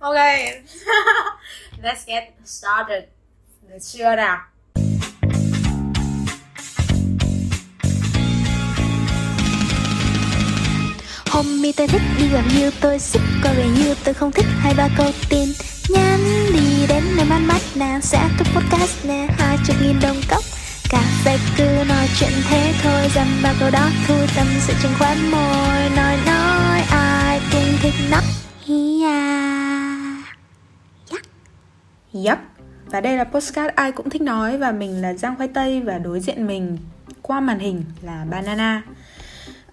Ok, let's get started. Được chưa nào? Homie tôi thích đi gần như tôi xích coi về như tôi không thích. Hai ba câu tin Nhắn đi đến nơi mát mắt nè sẽ thu podcast nè hai chục nghìn đồng cốc. Cà phê cứ nói chuyện thế thôi dăm ba câu đó thu tâm sự trên khóe môi. Nói nói ai cũng thích nó Yeah Yup. Và đây là postcard ai cũng thích nói và mình là Giang Khoai Tây và đối diện mình qua màn hình là Banana.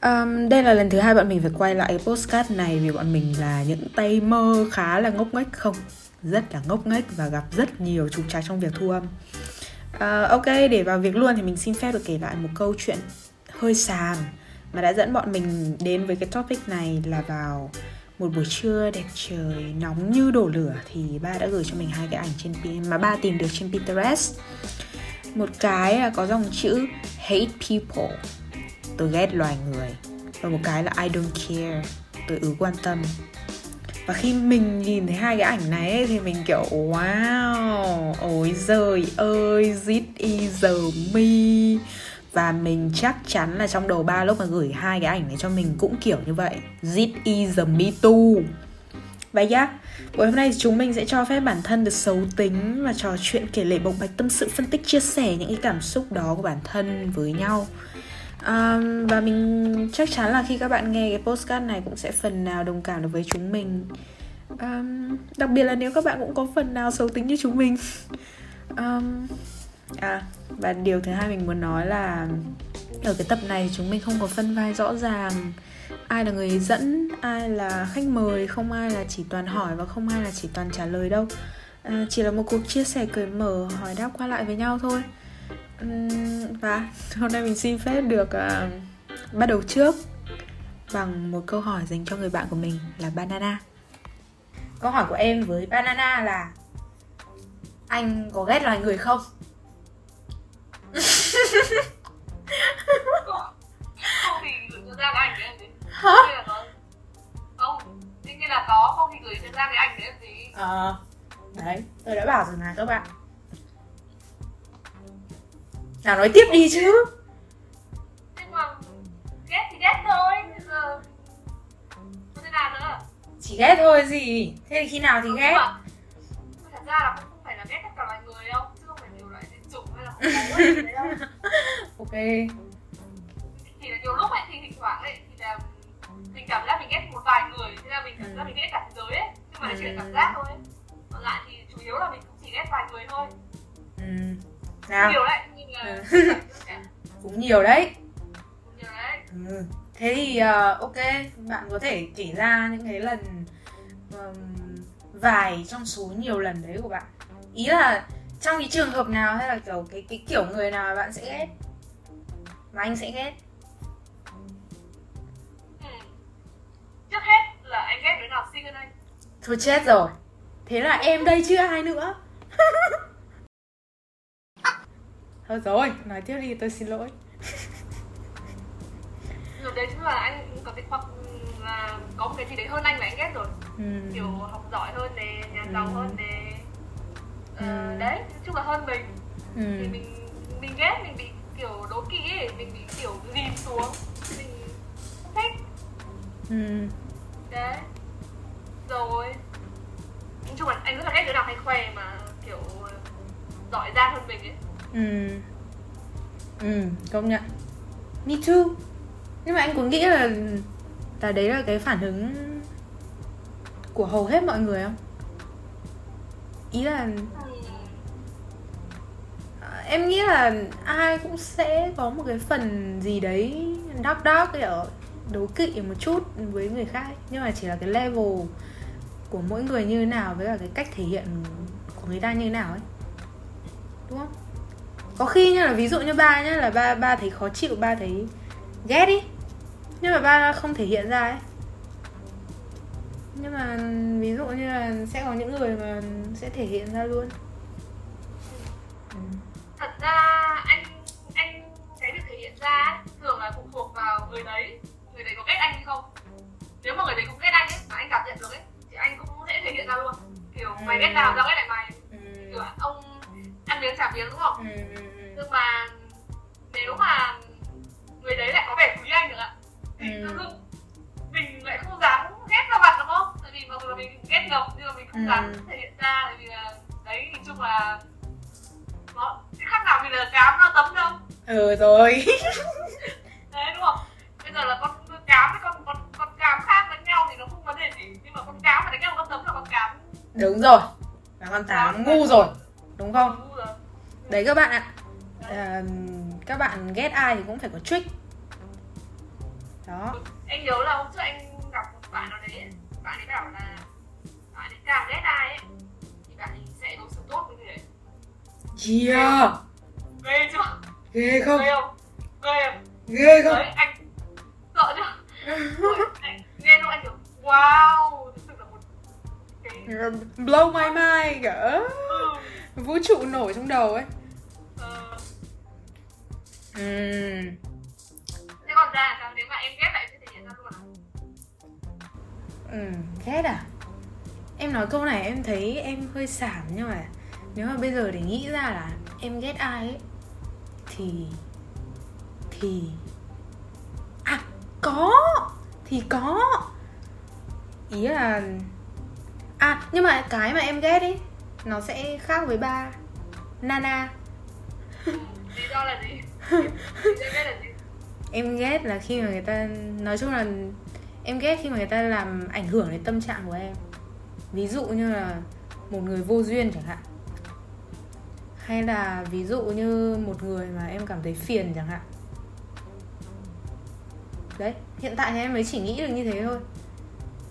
Um, đây là lần thứ hai bọn mình phải quay lại postcard này vì bọn mình là những tay mơ khá là ngốc nghếch không rất là ngốc nghếch và gặp rất nhiều trục trặc trong việc thu âm. Uh, ok, để vào việc luôn thì mình xin phép được kể lại một câu chuyện hơi xàm mà đã dẫn bọn mình đến với cái topic này là vào một buổi trưa đẹp trời nóng như đổ lửa thì ba đã gửi cho mình hai cái ảnh trên mà ba tìm được trên Pinterest. Một cái là có dòng chữ hate people. Tôi ghét loài người. Và một cái là I don't care. Tôi ứ quan tâm. Và khi mình nhìn thấy hai cái ảnh này ấy, thì mình kiểu wow ôi giời ơi this is the me và mình chắc chắn là trong đầu ba lúc mà gửi hai cái ảnh này cho mình cũng kiểu như vậy. Zit is the me too Vậy nhá, buổi hôm nay chúng mình sẽ cho phép bản thân được xấu tính và trò chuyện kể lể bộc bạch tâm sự phân tích chia sẻ những cái cảm xúc đó của bản thân với nhau. Um, và mình chắc chắn là khi các bạn nghe cái postcard này cũng sẽ phần nào đồng cảm được với chúng mình. Um, đặc biệt là nếu các bạn cũng có phần nào xấu tính như chúng mình. Um, à và điều thứ hai mình muốn nói là ở cái tập này chúng mình không có phân vai rõ ràng ai là người dẫn ai là khách mời không ai là chỉ toàn hỏi và không ai là chỉ toàn trả lời đâu à, chỉ là một cuộc chia sẻ cởi mở hỏi đáp qua lại với nhau thôi Uhm, và hôm nay mình xin phép được uh, bắt đầu trước bằng một câu hỏi dành cho người bạn của mình là Banana. Câu hỏi của em với Banana là anh có ghét loài người không? không thì gửi cho ra cái ảnh đấy làm gì Hả? Không đương nhiên là có không thì gửi cho ra cái ảnh đấy làm gì Ờ, đấy, tôi đã bảo rồi mà các bạn. Nào nói tiếp đi chứ. nhưng mà ghét thì ghét thôi bây giờ có thế nào nữa Chỉ ghét thôi gì? Thế thì khi nào thì ghét? mà- thật ra là cũng không phải là ghét tất cả loài người đâu Ok. thì là nhiều lúc ấy thì thỉnh thoảng ấy thì là mình cảm giác mình ghét một vài người thế là mình cảm giác mình ghét cả thế giới ấy nhưng mà là chỉ là cảm giác thôi còn lại thì chủ yếu là mình cũng chỉ ghét vài người thôi Ừ. Nào, nhiều đấy nhưng là Ừ. cũng nhiều đấy. nhiều đấy Ừ. Thế thì ờ, ok, bạn có thể kể ra những cái lần ừm, vài trong số nhiều lần đấy của bạn. Ý là trong cái trường hợp nào hay là kiểu cái cái kiểu người nào bạn sẽ ghét và anh sẽ ghét. Ừ. Trước hết là anh ghét đứa nào xinh hơn anh Thôi chết rồi. Thế là em đây chứ ai nữa. Thôi rồi, nói tiếp đi tôi xin lỗi. Rồi đấy chính là anh có cái hoặc là có một cái gì đấy hơn anh là anh ghét rồi Ừ. Kiểu học giỏi hơn nè, nhà giàu Ừ. hơn ờ, Ừ. Đấy, nói chung là hơn mình Ừ. Thì mình mình ghét, mình bị kiểu đố kỵ ấy, mình bị kiểu dìm xuống Mình không thích Ừ. Đấy Rồi Nói chung là anh rất là ghét đứa nào hay khoe mà kiểu giỏi giang hơn mình ấy Ừ. Ừ, công nhận. Me too. Nhưng mà anh có nghĩ là là đấy là cái phản ứng của hầu hết mọi người không? Ý là à, em nghĩ là ai cũng sẽ có một cái phần gì đấy dark dark kiểu đố kỵ một chút với người khác. Nhưng mà chỉ là cái level của mỗi người như thế nào với cả cái cách thể hiện của người ta như thế nào ấy. Đúng không? Có khi như là ví dụ như ba nhá, là ba ba thấy khó chịu, ba thấy ghét đi. Nhưng mà ba không thể hiện ra ấy. Nhưng mà ví dụ như là sẽ có những người mà sẽ thể hiện ra luôn. Người đấy người đấy có ghét anh hay không? Nếu mà người đấy cũng ghét anh ấy mà anh cảm nhận được ấy thì anh cũng sẽ thể hiện ra luôn. Kiểu mày ghét nào tao ghét lại mày? Ừ. kiểu ông ăn miếng trả miếng đúng không? Ừ, ừ, ừ. nhưng mà nếu mà người đấy lại có vẻ quý anh được ạ thì Ừ. tự dưng mình lại không dám ghét vào mặt đúng không? Tại vì mặc dù là mình ghét ngầm nhưng mà mình không Ừ. dám thể hiện ra tại vì là đấy nhìn chung là nó khác nào mình là cám nó tấm đâu. Ừ rồi. Đấy đúng không giờ là con cám với con con con cám khác đánh nhau thì nó không vấn đề gì. Nhưng mà con cám mà đánh nhau con tấm là con cám. Đúng rồi. Là con tám ngu rồi. đúng không? Ngu rồi. Đấy các bạn ạ. Ờ, các bạn ghét ai thì cũng phải có trick. Đó. Anh nhớ là hôm trước anh gặp một bạn nào đấy bạn ấy bảo là bạn ấy càng ghét ai ấy thì bạn ấy sẽ đối xử tốt với người đấy. Yeah. Ghê chưa? Ghê không? Ghê không? Ghê không? Ghê không? Đấy anh sợ chưa nghe lúc anh kiểu wow thực sự là một cái blow my mind cả. Ừ, vũ trụ nổi trong đầu ấy. Ờ, Ừm, thế còn ra là nếu mà em ghét lại sẽ thể hiện ra luôn à? Ừm, ghét à? Em nói câu này em thấy em hơi xảm nhưng mà nếu mà bây giờ để nghĩ ra là em ghét ai ấy thì thì có. Thì có. Ý là à nhưng mà cái mà em ghét ấy nó sẽ khác với ba. Nana. Lý do là gì? Lý do ghét là gì? Em ghét là khi mà người ta nói chung là em ghét khi mà người ta làm ảnh hưởng đến tâm trạng của em. Ví dụ như là một người vô duyên chẳng hạn. Hay là ví dụ như một người mà em cảm thấy phiền chẳng hạn đấy hiện tại thì em mới chỉ nghĩ được như thế thôi.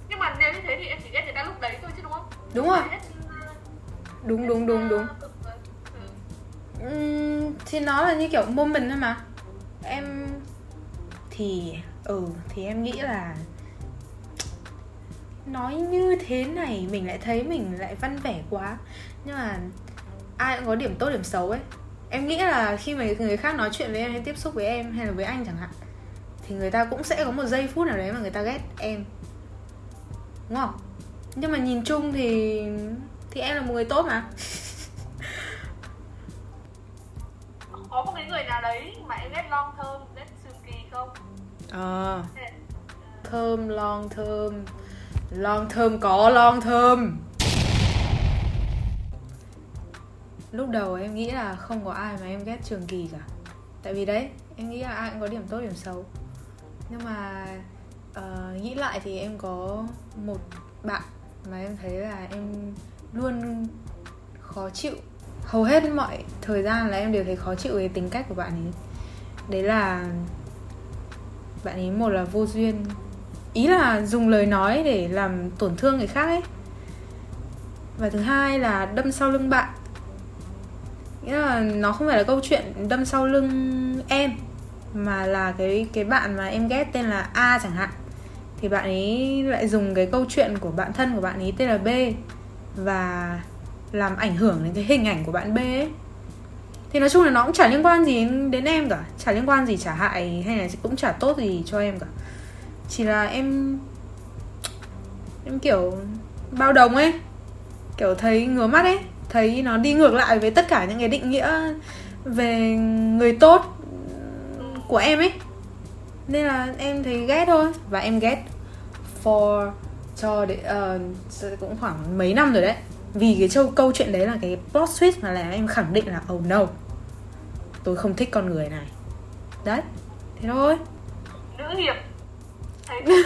Nhưng mà nếu như thế thì em chỉ ghét người ta lúc đấy thôi chứ đúng không? Đúng rồi. Hết, ờ, đúng đúng đúng đúng. Ừ. Thì nó là như kiểu moment thôi mà. Em thì ừ thì em nghĩ là nói như thế này mình lại thấy mình lại văn vẻ quá. Nhưng mà ai cũng có điểm tốt điểm xấu ấy. Em nghĩ là khi mà người khác nói chuyện với em hay tiếp xúc với em hay là với anh chẳng hạn thì người ta cũng sẽ có một giây phút nào đấy mà người ta ghét em. Đúng không? Nhưng mà nhìn chung thì thì em là một người tốt mà. Có một cái người nào đấy mà em ghét long thơm ghét sương kỳ không? Ờ. Thế- thơm long thơm. Long thơm có long thơm. Lúc đầu em nghĩ là không có ai mà em ghét trường kỳ cả. Tại vì đấy em nghĩ là ai cũng có điểm tốt điểm xấu nhưng mà uh, nghĩ lại thì em có một bạn mà em thấy là em luôn khó chịu. Hầu hết mọi thời gian là em đều thấy khó chịu với tính cách của bạn ấy. Đấy là bạn ấy một là vô duyên. Ý là dùng lời nói để làm tổn thương người khác ấy. Và thứ hai là đâm sau lưng bạn. Nghĩa là nó không phải là câu chuyện đâm sau lưng em mà là cái cái bạn mà em ghét tên là A chẳng hạn. Thì bạn ấy lại dùng cái câu chuyện của bạn thân của bạn ấy tên là B và làm ảnh hưởng đến cái hình ảnh của bạn B ấy. Thì nói chung là nó cũng chả liên quan gì đến, đến em cả. Chả liên quan gì trả hại hay là cũng chả tốt gì cho em cả. Chỉ là em em kiểu bao đồng ấy. Kiểu thấy ngứa mắt ấy. Thấy nó đi ngược lại với tất cả những cái định nghĩa về người tốt của em ấy. Nên là em thấy ghét thôi. Và em ghét for cho để, ờ, cũng khoảng mấy năm rồi đấy. Vì cái châu câu chuyện đấy là cái plot twist mà là em khẳng định là oh no tôi không thích con người này. Đấy thế thôi. Nữ hiệp.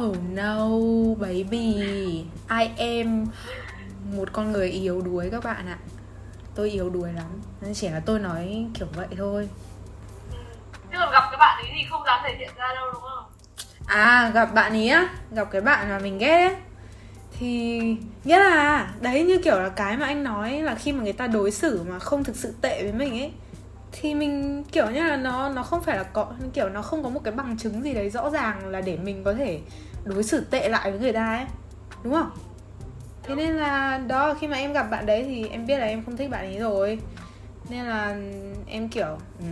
Oh no, baby. I am một con người yếu đuối các bạn ạ Tôi yếu đuối lắm. Nên chỉ là tôi nói kiểu vậy thôi. Chứ còn gặp cái bạn ấy thì không dám thể hiện ra đâu đúng không? À, gặp bạn ý á Gặp cái bạn mà mình ghét ấy. Thì nghĩa là Đấy như kiểu là cái mà anh nói Là khi mà người ta đối xử mà không thực sự tệ với mình ấy Thì mình kiểu như là nó nó không phải là có Kiểu nó không có một cái bằng chứng gì đấy rõ ràng Là để mình có thể đối xử tệ lại với người ta ấy. Đúng không? Thế nên là đó khi mà em gặp bạn đấy thì em biết là em không thích bạn ấy rồi. Nên là em kiểu ừ,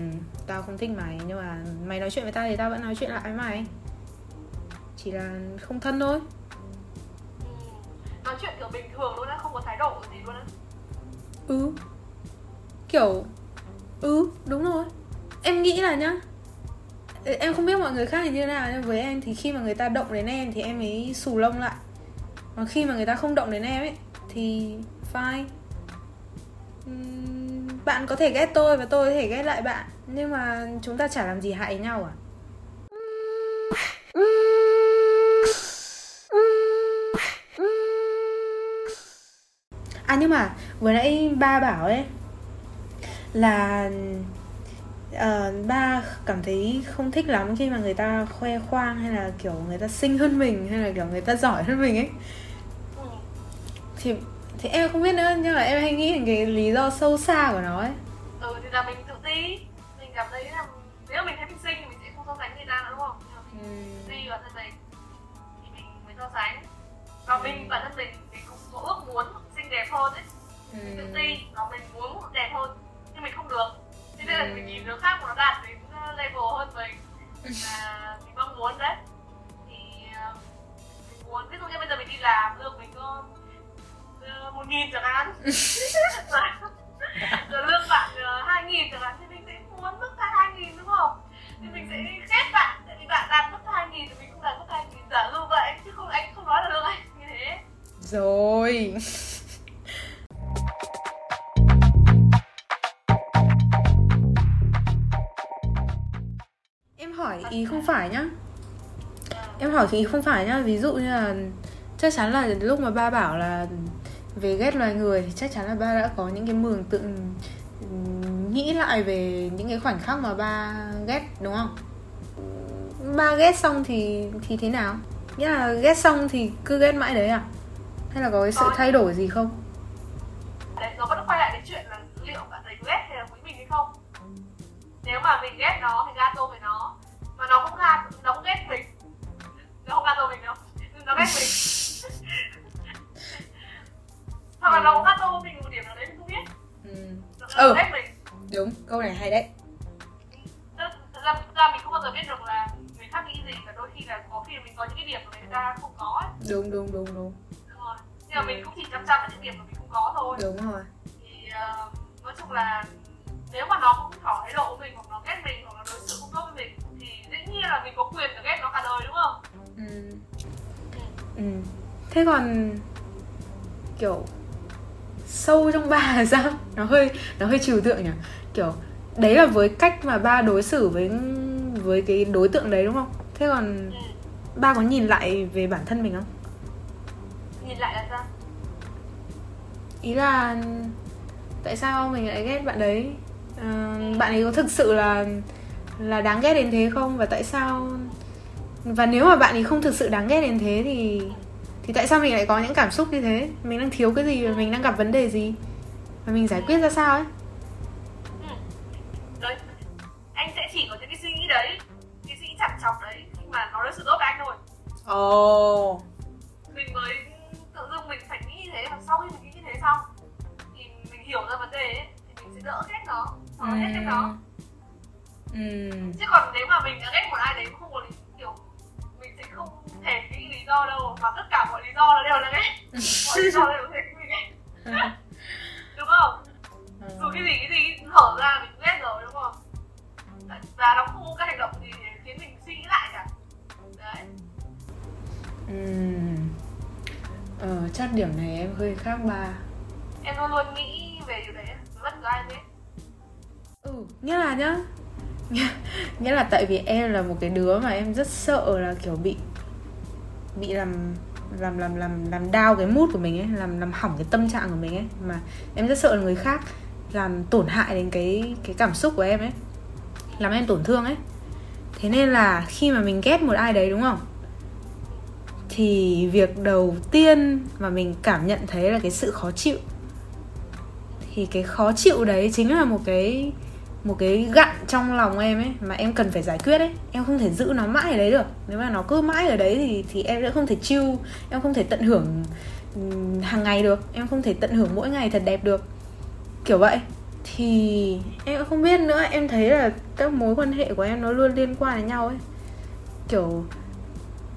Tao không thích mày nhưng mà mày nói chuyện với tao thì tao vẫn nói chuyện lại với mày. Chỉ là không thân thôi. Bình thường luôn á không có thái độ gì luôn á. Ừ. Kiểu ừ đúng rồi. Em nghĩ là nhá em không biết mọi người khác thì như thế nào nhưng với em thì khi mà người ta động đến em thì em mới xù lông lại còn khi mà người ta không động đến em ấy, thì fine. Bạn có thể ghét tôi và tôi có thể ghét lại bạn, nhưng mà chúng ta chả làm gì hại nhau à? À nhưng mà vừa nãy ba bảo ấy là ờ, ba cảm thấy không thích lắm khi mà người ta khoe khoang hay là kiểu người ta xinh hơn mình hay là kiểu người ta giỏi hơn mình ấy. Ừ. thì thì em không biết nữa nhưng mà em hay nghĩ đến cái lý do sâu xa của nó ấy. Ừ thì là mình tự ti. Mình cảm thấy là nếu mình thấy mình xinh thì mình sẽ không so sánh người ta nữa đúng không? Nhưng mà mình Ừ. ti bản thân mình thì mình mới so sánh. Và mình bản thân mình mình cũng có ước muốn xinh đẹp hơn ấy. Mình tự ti và mình muốn đẹp hơn nhưng mình không được thế nên là mình nhìn đứa khác nó đạt đến level hơn mình. Và mình mong muốn đấy. Thì uh, mình muốn ví dụ như bây giờ mình đi làm lương mình có uh, một nghìn chẳng hạn. Rồi lương bạn uh, hai nghìn chẳng hạn thì mình sẽ muốn mức hai nghìn đúng không? Thì mình sẽ ghét bạn tại vì bạn đạt mức hai nghìn thì mình không đạt mức hai nghìn giả dụ vậy chứ không anh không nói là lương anh như thế. Rồi ý không phải nhá. Em hỏi ý không phải nhá ví dụ như là chắc chắn là lúc mà ba bảo là về ghét loài người thì chắc chắn là ba đã có những cái mường tượng nghĩ lại về những cái khoảnh khắc mà ba ghét đúng không? Ba ghét xong thì thì thế nào? Nghĩa là ghét xong thì cứ ghét mãi đấy à? Hay là có cái sự Có. thay đổi gì không? Đấy nó vẫn quay lại cái chuyện là liệu bạn thấy ghét hay là quý mình hay không? Nếu mà mình ghét nó hoặc là nó cũng mình một điểm nào đấy mình không biết ừ. nó, Ừ. nó ghét mình đúng câu này hay đấy thật ra, thật ra mình không bao giờ biết được là người khác nghĩ gì và đôi khi là có khi là mình có những cái điểm mà người ta không có ấy. đúng đúng đúng đúng rồi nhưng mà mình cũng chỉ chăm chăm vào những điểm mà mình không có thôi đúng rồi thì uh, nói chung là nếu mà nó cũng tỏ thái độ với mình hoặc nó ghét mình hoặc là đối xử không tốt với mình thì dĩ nhiên là mình có quyền được ghét nó cả đời đúng không ừ. Ừ. thế còn kiểu sâu trong ba là sao? Nó hơi nó hơi trừu tượng nhỉ? Kiểu đấy là với cách mà ba đối xử với với cái đối tượng đấy đúng không? Thế còn ừ. ba có nhìn lại về bản thân mình không? Nhìn lại là sao? Ý là tại sao mình lại ghét bạn đấy? Ờ, bạn ấy có thực sự là là đáng ghét đến thế không? Và tại sao và nếu mà bạn ấy không thực sự đáng ghét đến thế thì thì tại sao mình lại có những cảm xúc như thế? Mình đang thiếu cái gì và mình đang gặp vấn đề gì? Và mình giải quyết ra sao ấy? Ừ. đấy. Anh sẽ chỉ có những cái suy nghĩ đấy cái suy nghĩ chặt chọc đấy khi mà nó đối xử tốt với anh thôi ồ. Oh. mình mới tự dưng mình phải nghĩ như thế và sau khi mình nghĩ như thế xong thì mình hiểu ra vấn đề ấy, thì mình sẽ đỡ ghét nó hoặc là ghét ghét nó Ừm. chứ còn nếu mà mình đã ghét một ai đấy không có lý do đâu mà tất cả mọi lý do là đều là ghét mọi lý do đều có thể mình ghét đúng không? Dù cái gì cái gì hở ra mình cũng ghét rồi đúng không? Và nó không có cái hành động gì để khiến mình suy nghĩ lại cả. Đấy. Ừm. ờ chắc điểm này em hơi khác ba. Em luôn luôn nghĩ về điều đấy bất cứ ai biết Ừ, nghĩa là nhá. Nghĩa là tại vì em là một cái đứa mà em rất sợ là kiểu bị Bị làm làm làm làm làm đau cái mút của mình ấy, làm làm hỏng cái tâm trạng của mình ấy. Mà em rất sợ là người khác làm tổn hại đến cái cái cảm xúc của em ấy, làm em tổn thương ấy. Thế nên là khi mà mình ghét một ai đấy, đúng không? Thì việc đầu tiên mà mình cảm nhận thấy là cái sự khó chịu. Thì cái khó chịu đấy chính là một cái một cái gặn trong lòng em ấy, mà em cần phải giải quyết ấy. Em không thể giữ nó mãi ở đấy được. Nếu mà nó cứ mãi ở đấy thì thì em sẽ không thể chill, em không thể tận hưởng hàng ngày được. Em không thể tận hưởng mỗi ngày thật đẹp được. Kiểu vậy. Thì em không biết nữa. Em thấy là các mối quan hệ của em nó luôn liên quan đến nhau ấy. Kiểu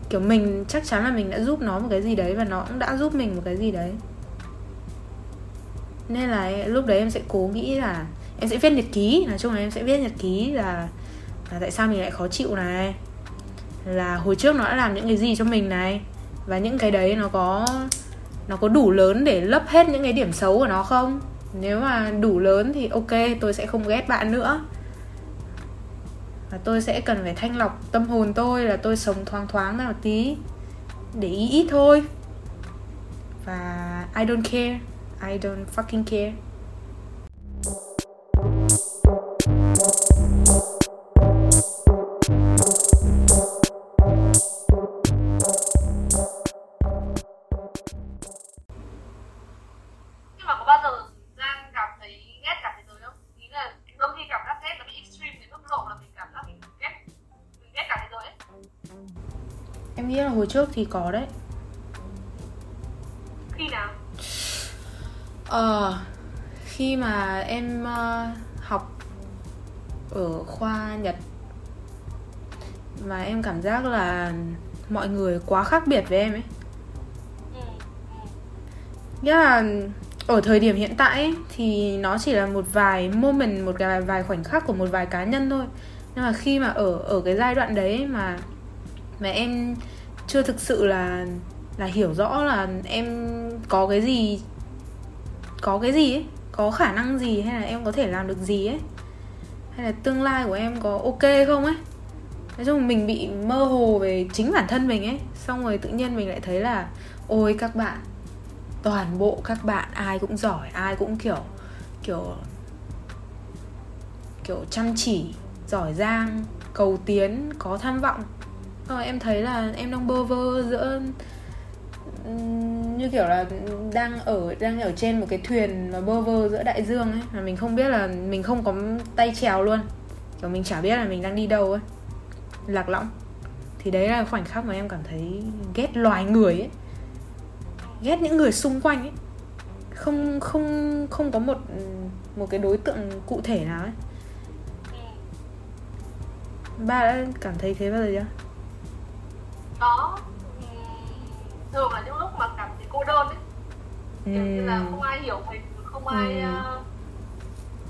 kiểu mình, chắc chắn là mình đã giúp nó một cái gì đấy và nó cũng đã giúp mình một cái gì đấy. Nên là lúc đấy em sẽ cố nghĩ là em sẽ viết nhật ký, nói chung là em sẽ viết nhật ký là là tại sao mình lại khó chịu này. Là hồi trước nó đã làm những cái gì cho mình này. Và những cái đấy nó có nó có đủ lớn để lấp hết những cái điểm xấu của nó không? Nếu mà đủ lớn thì ok, tôi sẽ không ghét bạn nữa. Và tôi sẽ cần phải thanh lọc tâm hồn tôi là tôi sống thoáng thoáng ra một tí. Để ý ít thôi. Và I don't care. I don't fucking care. Thì có đấy Khi nào? Ờ, khi mà em ờ, học ở khoa Nhật mà em cảm giác là mọi người quá khác biệt với em ấy. Ừ. ừ. Nghĩa là ở thời điểm hiện tại ấy, thì nó chỉ là một vài moment, một cái vài khoảnh khắc của một vài cá nhân thôi. Nhưng mà khi mà ở ở cái giai đoạn đấy mà mà em chưa thực sự là là hiểu rõ là em có cái gì, có cái gì ấy, có khả năng gì hay là em có thể làm được gì ấy, hay là tương lai của em có ok không ấy. Nói chung mình bị mơ hồ về chính bản thân mình ấy, xong rồi tự nhiên mình lại thấy là, ôi, các bạn, toàn bộ các bạn ai cũng giỏi, ai cũng kiểu kiểu kiểu chăm chỉ, giỏi giang, cầu tiến, có tham vọng. Rồi em thấy là em đang bơ vơ giữa như kiểu là đang ở đang ở trên một cái thuyền mà bơ vơ giữa đại dương ấy, mà mình không biết là mình không có tay chèo luôn. Kiểu mình chả biết là mình đang đi đâu ấy. Lạc lõng. Thì đấy là khoảnh khắc mà em cảm thấy ghét loài người ấy. Ghét những người xung quanh ấy. Không không không có một một cái đối tượng cụ thể nào ấy. Ba đã cảm thấy thế bao giờ chưa? Có ừ, thường là những lúc mà cảm thấy cô đơn ấy kiểu như là không ai hiểu mình không ai Ừ. ờ,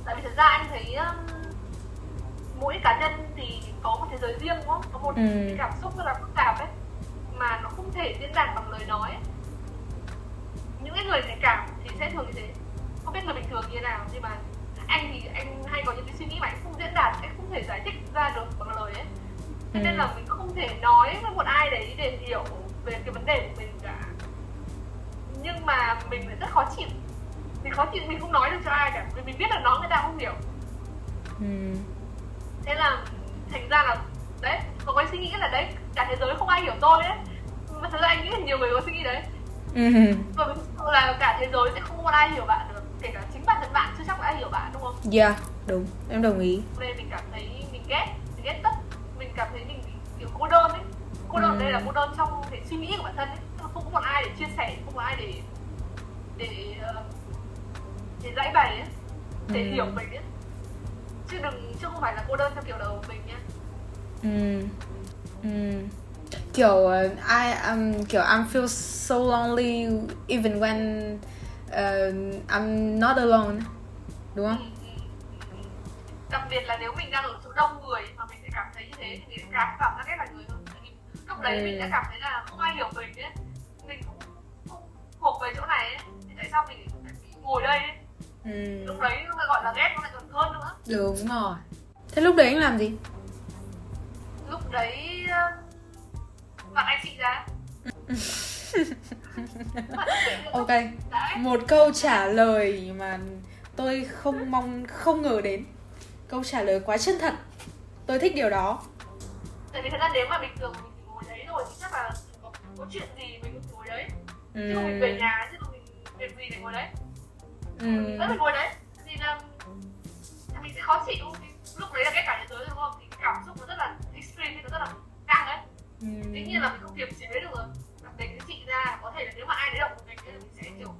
tại vì thật ra anh thấy um, mỗi cá nhân thì có một thế giới riêng đúng không có một Ừ. cái cảm xúc rất là phức tạp ấy mà nó không thể diễn đạt bằng lời nói ấy. những cái người nhạy cảm thì sẽ thường như thế không biết người bình thường như thế nào nhưng mà anh thì anh hay có những cái suy nghĩ mà anh không diễn đạt anh không thể giải thích ra được bằng lời ấy Thế nên Ừ. là mình không thể nói với một ai đấy để hiểu về cái vấn đề của mình cả. Nhưng mà mình lại rất khó chịu. Mình khó chịu mình không nói được cho ai cả vì mình biết là nó người ta không hiểu. Ừ. thế là thành ra là đấy có cái suy nghĩ là đấy cả thế giới không ai hiểu tôi đấy. Mà thật ra anh nghĩ là nhiều người có suy nghĩ đấy. Ừ. và là cả thế giới sẽ không có ai hiểu bạn được kể cả chính bản thân bạn chưa chắc là ai hiểu bạn đúng không? Yeah, đúng, em đồng ý. Nên mình cảm thấy mình ghét mình ghét tất mình cảm thấy mình kiểu cô đơn ấy cô đơn ở đây là cô đơn trong cái suy nghĩ của bản thân ấy không có một ai để chia sẻ không có ai để để ờ, để giải bày ấy để Ừ. hiểu mình ấy chứ đừng chứ không phải là cô đơn theo kiểu đầu mình nhá Ừ. Ừ. Kiểu uh, I um, kiểu I'm feel so lonely even when uh, I'm not alone đúng không? Ừ, ừ, ừ. đặc biệt là nếu mình đang ở chỗ đông người sẽ càng cảm giác ghét là người hơn lúc đấy Ừ. mình đã cảm thấy là không ai hiểu mình ấy mình cũng không thuộc về chỗ này ấy thì tại sao mình lại ngồi đây ấy? Ừ. lúc đấy nó lại gọi là ghét nó lại còn hơn nữa Đúng rồi. Thế lúc đấy anh làm gì? lúc đấy um, bạn anh chị ra Ok. đấy Một câu trả lời mà tôi không mong không ngờ đến. Câu trả lời quá chân thật. Tôi thích điều đó. Tại vì thật ra nếu mà bình thường mình ngồi đấy rồi thì chắc là có, có chuyện gì mình cũng ngồi đấy. Chứ không mình về nhà chứ không mình việc gì để ngồi đấy. Ừ. mình vẫn phải ngồi đấy. Thì là mình sẽ khó chịu. Lúc đấy là cái cả thế giới đúng không? Thì cái cảm xúc nó rất là extreme nó rất là căng ấy. Ừ. nhiên là mình không kiềm chế được rồi. Biệt cái chị ra có thể là nếu mà ai đấy động của mình thì mình sẽ kiểu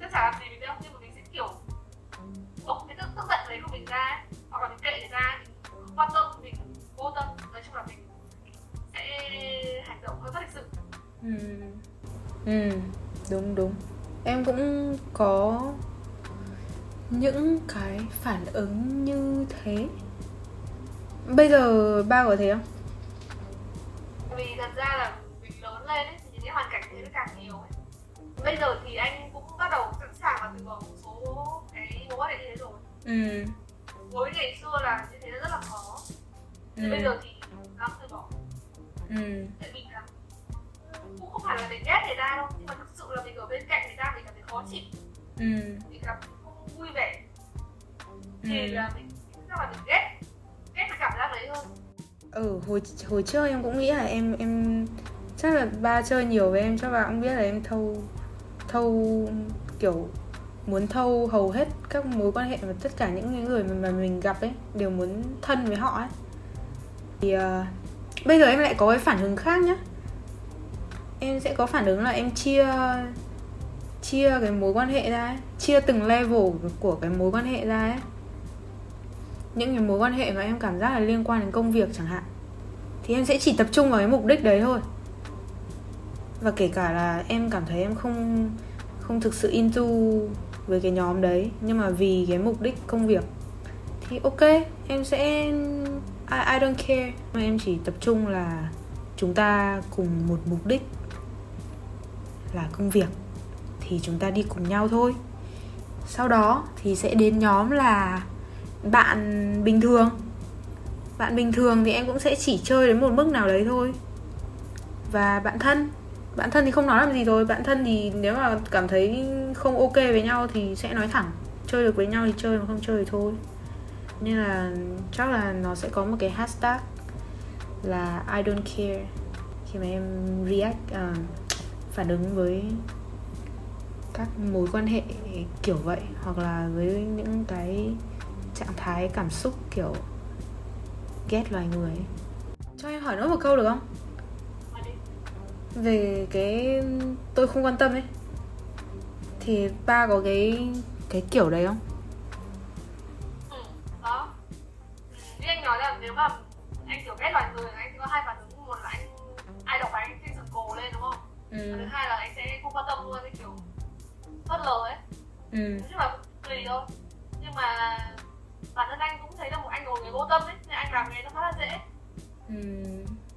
chắc chả làm gì mình đâu nhưng mà mình sẽ kiểu bộc cái tức tức giận đấy của mình ra ấy. hoặc là mình kệ ta mình không quan tâm mình vô tâm. Nói chung là mình hành động hơi bất lịch ừ. Đúng đúng. Em cũng có những cái phản ứng như thế. Bây giờ ba có thế không? Vì thật ra là mình lớn lên ấy, thì những cái hoàn cảnh thế nó càng nhiều ấy. bây giờ thì anh cũng bắt đầu sẵn sàng và từ bỏ một số cái mối quan hệ như thế rồi. Ừ. Với ngày xưa là như thế rất là khó. Ừ. thì bây giờ thì ừ. Tại vì là cũng không phải là để ghét người ta đâu nhưng mà thực sự là mình ở bên cạnh người ta mình cảm thấy khó chịu. Ừ. Mình cảm thấy không vui vẻ. Ừ. Thì là mình chắc là mình ghét ghét cái cảm giác đấy hơn. Ừ hồi hồi trước em cũng nghĩ là em em chắc là ba chơi nhiều với em chắc là cũng biết là em thâu thâu kiểu muốn thâu hầu hết các mối quan hệ và tất cả những người mà, mình gặp ấy đều muốn thân với họ ấy. Thì ờ, bây giờ em lại có cái phản ứng khác nhá. Em sẽ có phản ứng là em chia chia cái mối quan hệ ra ấy, chia từng level của cái mối quan hệ ra ấy. Những cái mối quan hệ mà em cảm giác là liên quan đến công việc chẳng hạn thì em sẽ chỉ tập trung vào cái mục đích đấy thôi. Và kể cả là em cảm thấy em không không thực sự into với cái nhóm đấy nhưng mà vì cái mục đích công việc thì ok em sẽ I, I don't care. Em chỉ tập trung là chúng ta cùng một mục đích là công việc. Thì chúng ta đi cùng nhau thôi. Sau đó thì sẽ đến nhóm là bạn bình thường. Bạn bình thường thì em cũng sẽ chỉ chơi đến một mức nào đấy thôi. Và bạn thân. Bạn thân thì không nói làm gì rồi. Bạn thân thì nếu mà cảm thấy không ok với nhau thì sẽ nói thẳng. Chơi được với nhau thì chơi mà không chơi thì thôi nên là chắc là nó sẽ có một cái hashtag là I don't care khi mà em react uh, phản ứng với các mối quan hệ kiểu vậy hoặc là với những cái trạng thái cảm xúc kiểu ghét loài người cho em hỏi nữa một câu được không? Về cái tôi không quan tâm ấy thì ba có cái cái kiểu đấy không? Và thứ hai là anh sẽ không quan tâm luôn cái kiểu phớt lờ ấy. Ừ. Nói chung là tùy thôi. Nhưng mà bản thân anh cũng thấy là một anh một người vô tâm ấy nên anh làm cái nó khá là dễ. Ừ.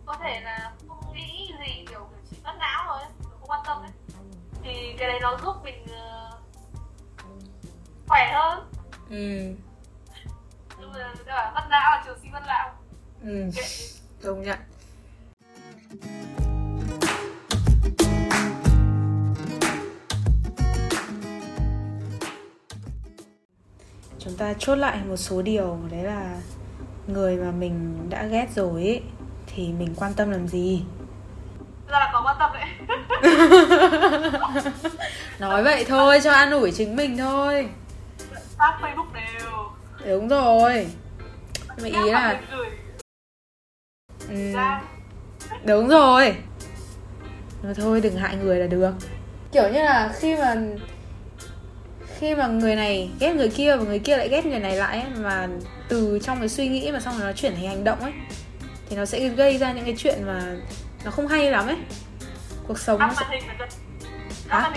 Có thể là không nghĩ gì kiểu, kiểu chỉ mất não thôi ấy, không quan tâm ấy. Thì cái đấy nó giúp mình ờ, khỏe hơn. Ừ. Nhưng mà mất não là trường sinh mất lão ừ. Công nhận chúng ta chốt lại một số điều đấy là người mà mình đã ghét rồi ấy, thì mình quan tâm làm gì? Ra là có quan tâm đấy. Nói vậy thôi cho an ủi chính mình thôi. Phát facebook đều. Đúng rồi. Mà ý là ừ, đúng rồi. Nói thôi đừng hại người là được. Kiểu như là khi mà khi mà người này ghét người kia và người kia lại ghét người này lại ấy, mà từ trong cái suy nghĩ mà xong rồi nó chuyển thành hành động ấy thì nó sẽ gây ra những cái chuyện mà nó không hay lắm ấy. Cuộc sống nó sẽ... Hả?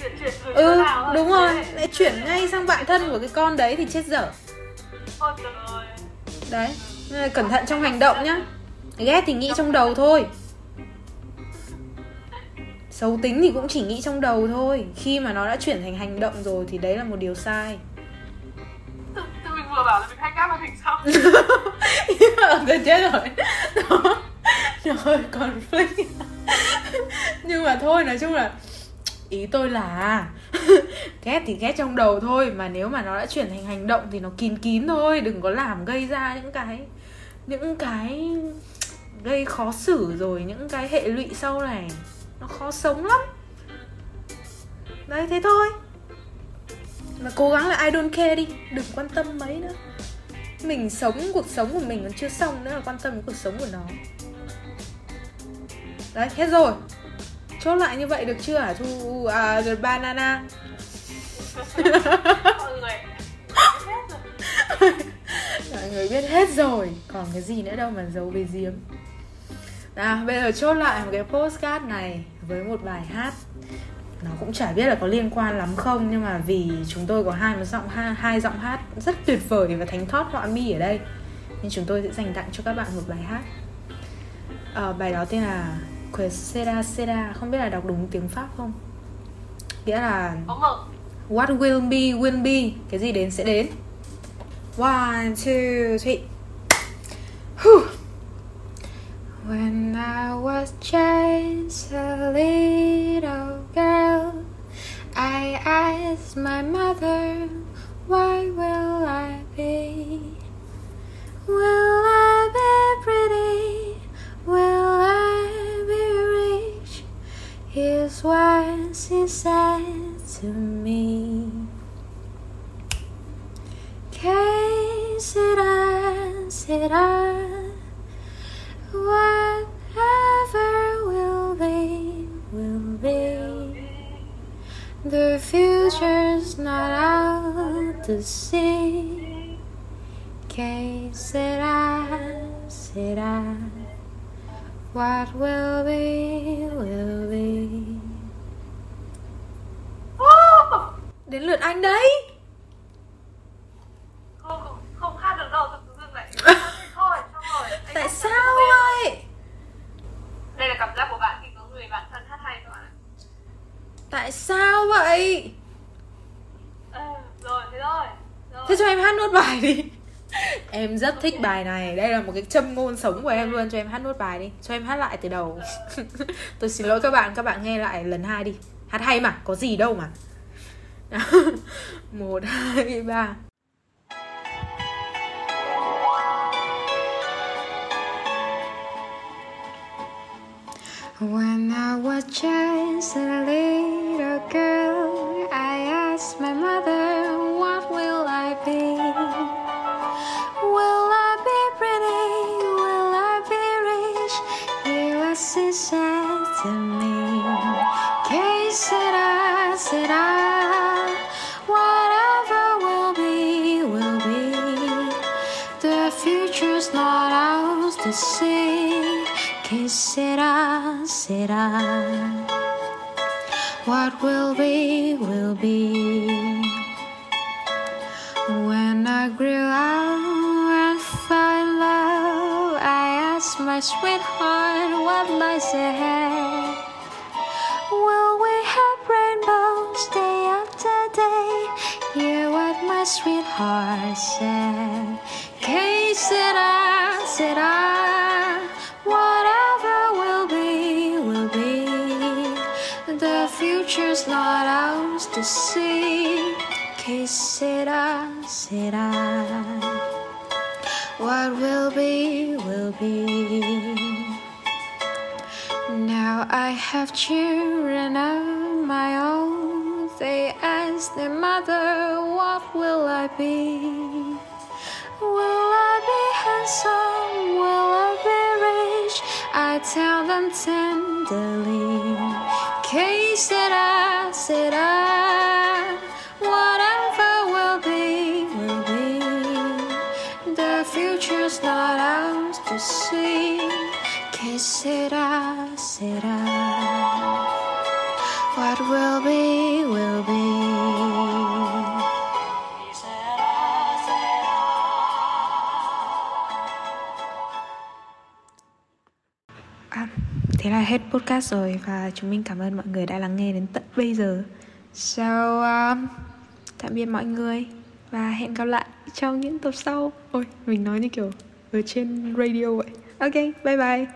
chuyển chuyển ừ đúng rồi. Lại chuyển ngay sang bạn thân của cái con đấy thì chết dở. Đấy. Cẩn thận trong hành động nhá. Ghét thì nghĩ trong đầu thôi xấu tính thì cũng chỉ nghĩ trong đầu thôi. Khi mà nó đã chuyển thành hành động rồi thì đấy là một điều sai. Tự mình vừa bảo là mình hay áp màn hình xong. Tôi chết rồi. Đó. Rồi còn conflict. Nhưng mà thôi nói chung là Ý tôi là Ghét thì ghét trong đầu thôi Mà nếu mà nó đã chuyển thành hành động Thì nó kín kín thôi Đừng có làm gây ra những cái Những cái Gây khó xử rồi Những cái hệ lụy sau này nó khó sống lắm. Đấy thế thôi. Mà cố gắng là I don't care đi Đừng quan tâm mấy nữa. Mình sống cuộc sống của mình còn chưa xong nữa là quan tâm đến cuộc sống của nó. Đấy hết rồi. Chốt lại như vậy được chưa hả thu? À, rồi banana. Mọi người mọi người biết hết rồi còn cái gì nữa đâu mà giấu về giếm. Nào bây giờ chốt lại một cái postcard này với một bài hát. Nó cũng chả biết là có liên quan lắm không nhưng mà vì chúng tôi có hai một giọng hai, hai giọng hát rất tuyệt vời và thánh thót họa mi ở đây nên chúng tôi sẽ dành tặng cho các bạn một bài hát. À, bài đó tên là Quesera Sera không biết là đọc đúng tiếng pháp không? Nghĩa là what will be will be cái gì đến sẽ đến. One two three. Whew. When I was just a little girl, I asked my mother, Tại sao vậy? Ừ, rồi, thế rồi. rồi. Thế cho em hát nốt bài đi. Em rất thích bài này. Đây là một cái châm ngôn sống của em luôn. Cho em hát nốt bài đi. Cho em hát lại từ đầu. Tôi xin lỗi các bạn. Các bạn nghe lại lần hai đi. Hát hay mà, có gì đâu mà. Một, hai, ba When I was just a little girl, I asked my mother, What will I be? Will I be pretty? Will I be rich? Here she said to me, Que será, será? Whatever will be, will be. The future's not ours to see. Que será, será? What will be, will be. When I grew up and love, I asked my sweetheart what lies ahead. Will we have rainbows day after day? Hear what my sweetheart said. Que será, será? Future's not ours to see. Que será, será? What will be, will be. Now I have children of my own. They ask their mother, What will I be? Will I be handsome? Will I be rich? I tell them tenderly, será, será? Whatever will be, will be. The future's not ours to see. Que será, será? What will be, thế là hết podcast rồi và chúng mình cảm ơn mọi người đã lắng nghe đến tận bây giờ. So, um, tạm biệt mọi người và hẹn gặp lại trong những tập sau. Ôi, mình nói như kiểu ở trên radio vậy. Ok, bye bye.